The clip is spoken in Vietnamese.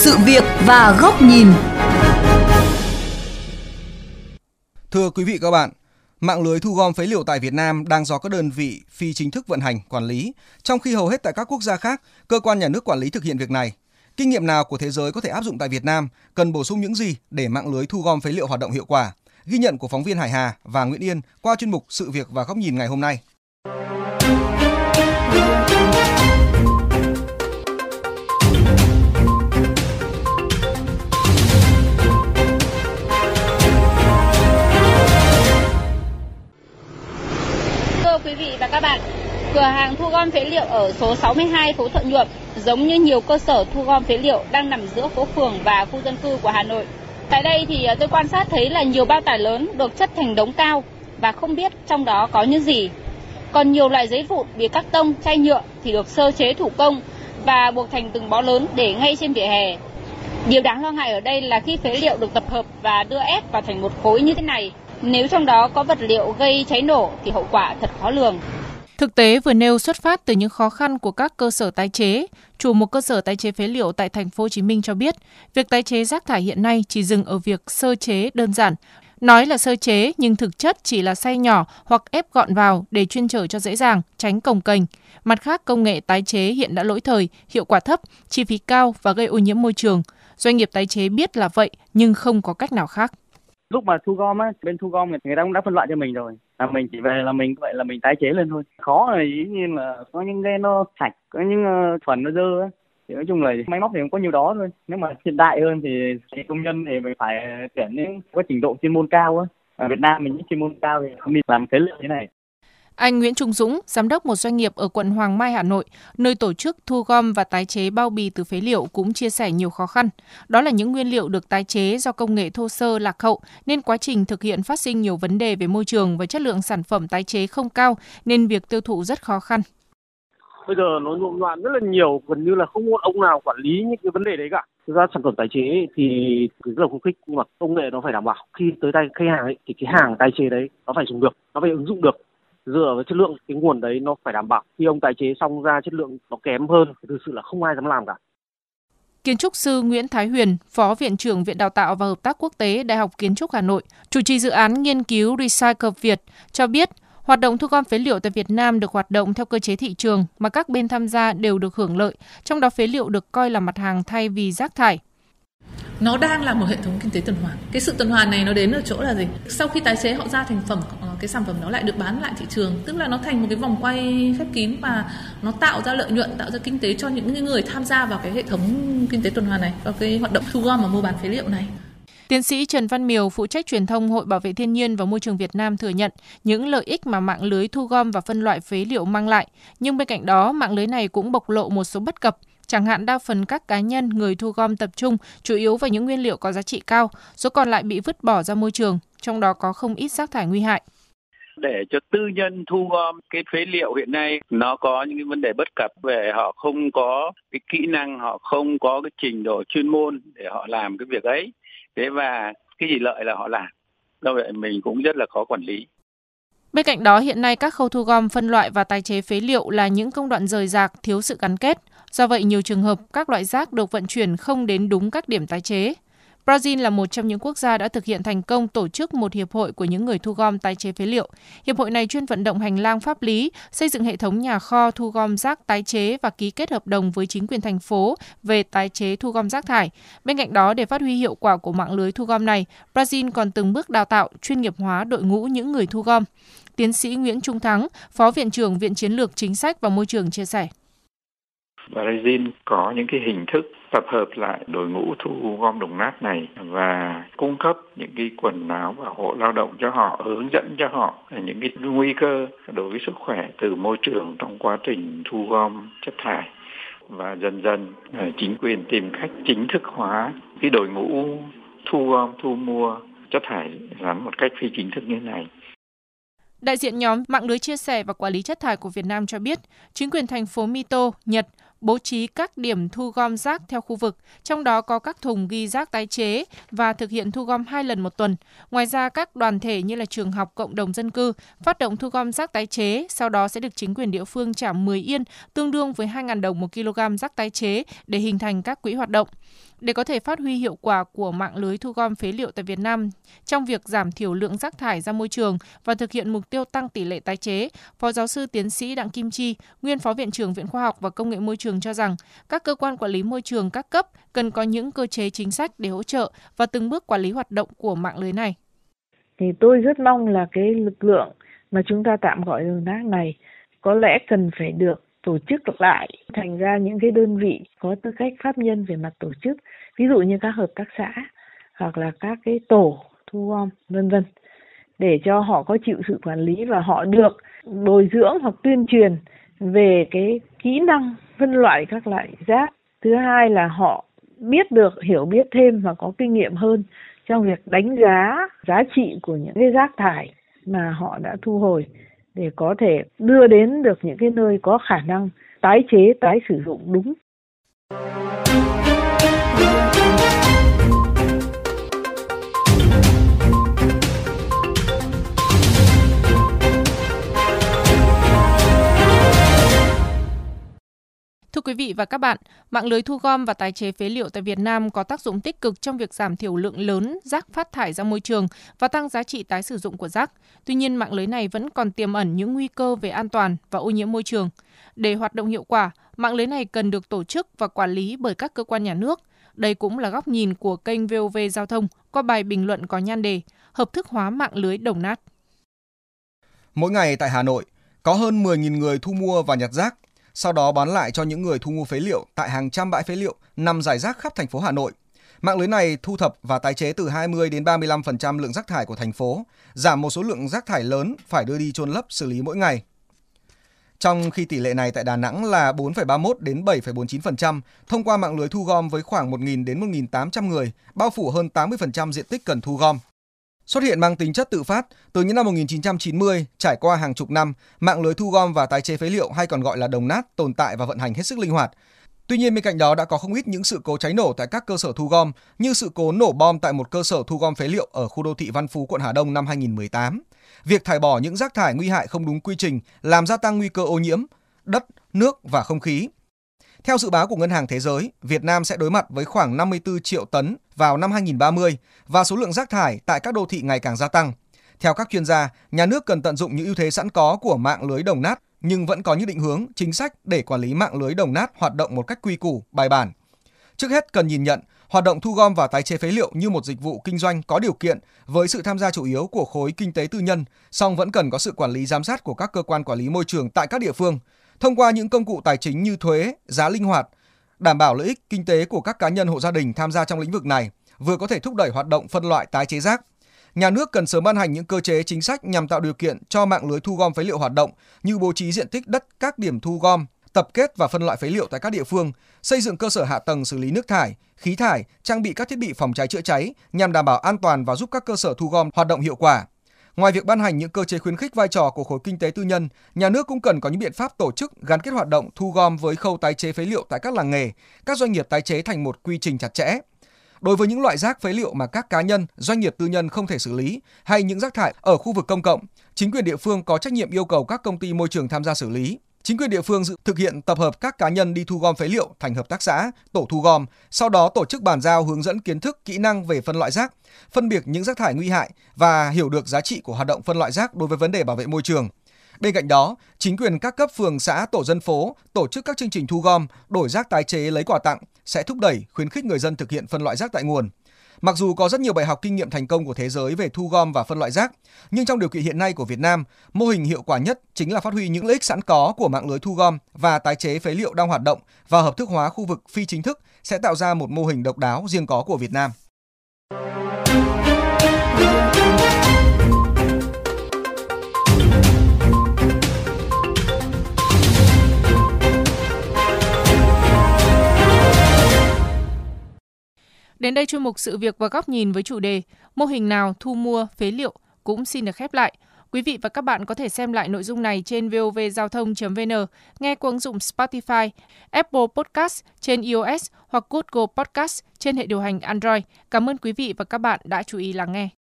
sự việc và góc nhìn. Thưa quý vị các bạn, mạng lưới thu gom phế liệu tại Việt Nam đang do các đơn vị phi chính thức vận hành, quản lý, trong khi hầu hết tại các quốc gia khác, cơ quan nhà nước quản lý thực hiện việc này. Kinh nghiệm nào của thế giới có thể áp dụng tại Việt Nam, cần bổ sung những gì để mạng lưới thu gom phế liệu hoạt động hiệu quả? Ghi nhận của phóng viên Hải Hà và Nguyễn Yên qua chuyên mục Sự việc và góc nhìn ngày hôm nay. Và các bạn, cửa hàng thu gom phế liệu ở số 62 phố Thuận Nhuộm giống như nhiều cơ sở thu gom phế liệu đang nằm giữa phố phường và khu dân cư của Hà Nội. Tại đây thì à, tôi quan sát thấy là nhiều bao tải lớn được chất thành đống cao và không biết trong đó có những gì. Còn nhiều loại giấy vụn, bìa cắt tông, chai nhựa thì được sơ chế thủ công và buộc thành từng bó lớn để ngay trên vỉa hè. Điều đáng lo ngại ở đây là khi phế liệu được tập hợp và đưa ép vào thành một khối như thế này nếu trong đó có vật liệu gây cháy nổ thì hậu quả thật khó lường. Thực tế vừa nêu xuất phát từ những khó khăn của các cơ sở tái chế. Chủ một cơ sở tái chế phế liệu tại thành phố Hồ Chí Minh cho biết, việc tái chế rác thải hiện nay chỉ dừng ở việc sơ chế đơn giản. Nói là sơ chế nhưng thực chất chỉ là xay nhỏ hoặc ép gọn vào để chuyên trở cho dễ dàng, tránh cồng kềnh. Mặt khác, công nghệ tái chế hiện đã lỗi thời, hiệu quả thấp, chi phí cao và gây ô nhiễm môi trường. Doanh nghiệp tái chế biết là vậy nhưng không có cách nào khác lúc mà thu gom á bên thu gom người, người ta cũng đã phân loại cho mình rồi. Là mình chỉ về là mình vậy là mình tái chế lên thôi. Khó là dĩ nhiên là có những cái nó sạch có những ờ, phần nó dơ á. Thì nói chung là máy móc thì cũng có nhiều đó thôi. Nếu mà hiện đại hơn thì, thì công nhân thì mình phải tuyển những có trình độ chuyên môn cao á. Ở Việt Nam mình những chuyên môn cao thì không đi làm thế lượng như này anh Nguyễn Trung Dũng, giám đốc một doanh nghiệp ở quận Hoàng Mai, Hà Nội, nơi tổ chức thu gom và tái chế bao bì từ phế liệu cũng chia sẻ nhiều khó khăn. Đó là những nguyên liệu được tái chế do công nghệ thô sơ lạc hậu nên quá trình thực hiện phát sinh nhiều vấn đề về môi trường và chất lượng sản phẩm tái chế không cao nên việc tiêu thụ rất khó khăn. Bây giờ nó nhộn loạn rất là nhiều, gần như là không có ông nào quản lý những cái vấn đề đấy cả. Thực ra sản phẩm tái chế thì rất là khuyến khích nhưng mà công nghệ nó phải đảm bảo. Khi tới tay khách hàng ấy, thì cái hàng tái chế đấy nó phải dùng được, nó phải ứng dụng được dựa vào chất lượng cái nguồn đấy nó phải đảm bảo. Khi ông tái chế xong ra chất lượng nó kém hơn thì thực sự là không ai dám làm cả. Kiến trúc sư Nguyễn Thái Huyền, Phó Viện trưởng Viện Đào tạo và Hợp tác Quốc tế Đại học Kiến trúc Hà Nội, chủ trì dự án nghiên cứu Recycle Việt, cho biết hoạt động thu gom phế liệu tại Việt Nam được hoạt động theo cơ chế thị trường mà các bên tham gia đều được hưởng lợi, trong đó phế liệu được coi là mặt hàng thay vì rác thải. Nó đang là một hệ thống kinh tế tuần hoàn. Cái sự tuần hoàn này nó đến ở chỗ là gì? Sau khi tái chế họ ra thành phẩm cái sản phẩm nó lại được bán lại thị trường. Tức là nó thành một cái vòng quay khép kín và nó tạo ra lợi nhuận tạo ra kinh tế cho những người tham gia vào cái hệ thống kinh tế tuần hoàn này vào cái hoạt động thu gom và mua bán phế liệu này. Tiến sĩ Trần Văn Miều, phụ trách truyền thông Hội Bảo vệ Thiên nhiên và Môi trường Việt Nam thừa nhận những lợi ích mà mạng lưới thu gom và phân loại phế liệu mang lại, nhưng bên cạnh đó mạng lưới này cũng bộc lộ một số bất cập. Chẳng hạn đa phần các cá nhân người thu gom tập trung chủ yếu vào những nguyên liệu có giá trị cao, số còn lại bị vứt bỏ ra môi trường, trong đó có không ít rác thải nguy hại để cho tư nhân thu gom cái phế liệu hiện nay nó có những cái vấn đề bất cập về họ không có cái kỹ năng họ không có cái trình độ chuyên môn để họ làm cái việc ấy thế và cái gì lợi là họ làm do vậy mình cũng rất là khó quản lý Bên cạnh đó, hiện nay các khâu thu gom, phân loại và tái chế phế liệu là những công đoạn rời rạc, thiếu sự gắn kết. Do vậy, nhiều trường hợp các loại rác được vận chuyển không đến đúng các điểm tái chế. Brazil là một trong những quốc gia đã thực hiện thành công tổ chức một hiệp hội của những người thu gom tái chế phế liệu. Hiệp hội này chuyên vận động hành lang pháp lý, xây dựng hệ thống nhà kho thu gom rác tái chế và ký kết hợp đồng với chính quyền thành phố về tái chế thu gom rác thải. Bên cạnh đó, để phát huy hiệu quả của mạng lưới thu gom này, Brazil còn từng bước đào tạo, chuyên nghiệp hóa đội ngũ những người thu gom. Tiến sĩ Nguyễn Trung Thắng, Phó Viện trưởng Viện Chiến lược Chính sách và Môi trường chia sẻ. Brazil có những cái hình thức tập hợp lại đội ngũ thu gom đồng nát này và cung cấp những cái quần áo bảo hộ lao động cho họ, hướng dẫn cho họ những cái nguy cơ đối với sức khỏe từ môi trường trong quá trình thu gom chất thải. Và dần dần ờ, chính quyền tìm cách chính thức hóa cái đội ngũ thu gom thu mua chất thải làm một cách phi chính thức như này. Đại diện nhóm mạng lưới chia sẻ và quản lý chất thải của Việt Nam cho biết, chính quyền thành phố Mito, Nhật bố trí các điểm thu gom rác theo khu vực, trong đó có các thùng ghi rác tái chế và thực hiện thu gom hai lần một tuần. Ngoài ra, các đoàn thể như là trường học, cộng đồng dân cư phát động thu gom rác tái chế, sau đó sẽ được chính quyền địa phương trả 10 yên, tương đương với 2.000 đồng một kg rác tái chế để hình thành các quỹ hoạt động. Để có thể phát huy hiệu quả của mạng lưới thu gom phế liệu tại Việt Nam trong việc giảm thiểu lượng rác thải ra môi trường và thực hiện mục tiêu tăng tỷ lệ tái chế, Phó giáo sư tiến sĩ Đặng Kim Chi, nguyên Phó Viện trưởng Viện Khoa học và Công nghệ Môi trường cho rằng các cơ quan quản lý môi trường các cấp cần có những cơ chế chính sách để hỗ trợ và từng bước quản lý hoạt động của mạng lưới này. Thì tôi rất mong là cái lực lượng mà chúng ta tạm gọi là rác này có lẽ cần phải được tổ chức lại thành ra những cái đơn vị có tư cách pháp nhân về mặt tổ chức, ví dụ như các hợp tác xã hoặc là các cái tổ thu gom, vân vân, để cho họ có chịu sự quản lý và họ được bồi dưỡng hoặc tuyên truyền về cái kỹ năng phân loại các loại rác. Thứ hai là họ biết được, hiểu biết thêm và có kinh nghiệm hơn trong việc đánh giá giá trị của những cái rác thải mà họ đã thu hồi để có thể đưa đến được những cái nơi có khả năng tái chế, tái sử dụng đúng. Quý vị và các bạn, mạng lưới thu gom và tái chế phế liệu tại Việt Nam có tác dụng tích cực trong việc giảm thiểu lượng lớn rác phát thải ra môi trường và tăng giá trị tái sử dụng của rác. Tuy nhiên, mạng lưới này vẫn còn tiềm ẩn những nguy cơ về an toàn và ô nhiễm môi trường. Để hoạt động hiệu quả, mạng lưới này cần được tổ chức và quản lý bởi các cơ quan nhà nước. Đây cũng là góc nhìn của kênh VOV Giao thông qua bài bình luận có nhan đề Hợp thức hóa mạng lưới đồng nát. Mỗi ngày tại Hà Nội, có hơn 10.000 người thu mua và nhặt rác sau đó bán lại cho những người thu mua phế liệu tại hàng trăm bãi phế liệu nằm rải rác khắp thành phố Hà Nội. Mạng lưới này thu thập và tái chế từ 20 đến 35% lượng rác thải của thành phố, giảm một số lượng rác thải lớn phải đưa đi chôn lấp xử lý mỗi ngày. Trong khi tỷ lệ này tại Đà Nẵng là 4,31 đến 7,49% thông qua mạng lưới thu gom với khoảng 1.000 đến 1.800 người, bao phủ hơn 80% diện tích cần thu gom xuất hiện mang tính chất tự phát từ những năm 1990 trải qua hàng chục năm, mạng lưới thu gom và tái chế phế liệu hay còn gọi là đồng nát tồn tại và vận hành hết sức linh hoạt. Tuy nhiên bên cạnh đó đã có không ít những sự cố cháy nổ tại các cơ sở thu gom như sự cố nổ bom tại một cơ sở thu gom phế liệu ở khu đô thị Văn Phú quận Hà Đông năm 2018. Việc thải bỏ những rác thải nguy hại không đúng quy trình làm gia tăng nguy cơ ô nhiễm đất, nước và không khí. Theo dự báo của Ngân hàng Thế giới, Việt Nam sẽ đối mặt với khoảng 54 triệu tấn vào năm 2030 và số lượng rác thải tại các đô thị ngày càng gia tăng. Theo các chuyên gia, nhà nước cần tận dụng những ưu thế sẵn có của mạng lưới đồng nát nhưng vẫn có những định hướng, chính sách để quản lý mạng lưới đồng nát hoạt động một cách quy củ, bài bản. Trước hết cần nhìn nhận hoạt động thu gom và tái chế phế liệu như một dịch vụ kinh doanh có điều kiện với sự tham gia chủ yếu của khối kinh tế tư nhân, song vẫn cần có sự quản lý giám sát của các cơ quan quản lý môi trường tại các địa phương thông qua những công cụ tài chính như thuế, giá linh hoạt, đảm bảo lợi ích kinh tế của các cá nhân hộ gia đình tham gia trong lĩnh vực này, vừa có thể thúc đẩy hoạt động phân loại tái chế rác. Nhà nước cần sớm ban hành những cơ chế chính sách nhằm tạo điều kiện cho mạng lưới thu gom phế liệu hoạt động như bố trí diện tích đất các điểm thu gom, tập kết và phân loại phế liệu tại các địa phương, xây dựng cơ sở hạ tầng xử lý nước thải, khí thải, trang bị các thiết bị phòng cháy chữa cháy nhằm đảm bảo an toàn và giúp các cơ sở thu gom hoạt động hiệu quả. Ngoài việc ban hành những cơ chế khuyến khích vai trò của khối kinh tế tư nhân, nhà nước cũng cần có những biện pháp tổ chức gắn kết hoạt động thu gom với khâu tái chế phế liệu tại các làng nghề, các doanh nghiệp tái chế thành một quy trình chặt chẽ. Đối với những loại rác phế liệu mà các cá nhân, doanh nghiệp tư nhân không thể xử lý hay những rác thải ở khu vực công cộng, chính quyền địa phương có trách nhiệm yêu cầu các công ty môi trường tham gia xử lý. Chính quyền địa phương thực hiện tập hợp các cá nhân đi thu gom phế liệu thành hợp tác xã, tổ thu gom, sau đó tổ chức bàn giao hướng dẫn kiến thức, kỹ năng về phân loại rác, phân biệt những rác thải nguy hại và hiểu được giá trị của hoạt động phân loại rác đối với vấn đề bảo vệ môi trường. Bên cạnh đó, chính quyền các cấp phường xã, tổ dân phố tổ chức các chương trình thu gom, đổi rác tái chế lấy quà tặng sẽ thúc đẩy khuyến khích người dân thực hiện phân loại rác tại nguồn. Mặc dù có rất nhiều bài học kinh nghiệm thành công của thế giới về thu gom và phân loại rác, nhưng trong điều kiện hiện nay của Việt Nam, mô hình hiệu quả nhất chính là phát huy những lợi ích sẵn có của mạng lưới thu gom và tái chế phế liệu đang hoạt động và hợp thức hóa khu vực phi chính thức sẽ tạo ra một mô hình độc đáo riêng có của Việt Nam. Đến đây chuyên mục sự việc và góc nhìn với chủ đề Mô hình nào thu mua phế liệu cũng xin được khép lại. Quý vị và các bạn có thể xem lại nội dung này trên vovgiao thông.vn, nghe qua ứng dụng Spotify, Apple Podcast trên iOS hoặc Google Podcast trên hệ điều hành Android. Cảm ơn quý vị và các bạn đã chú ý lắng nghe.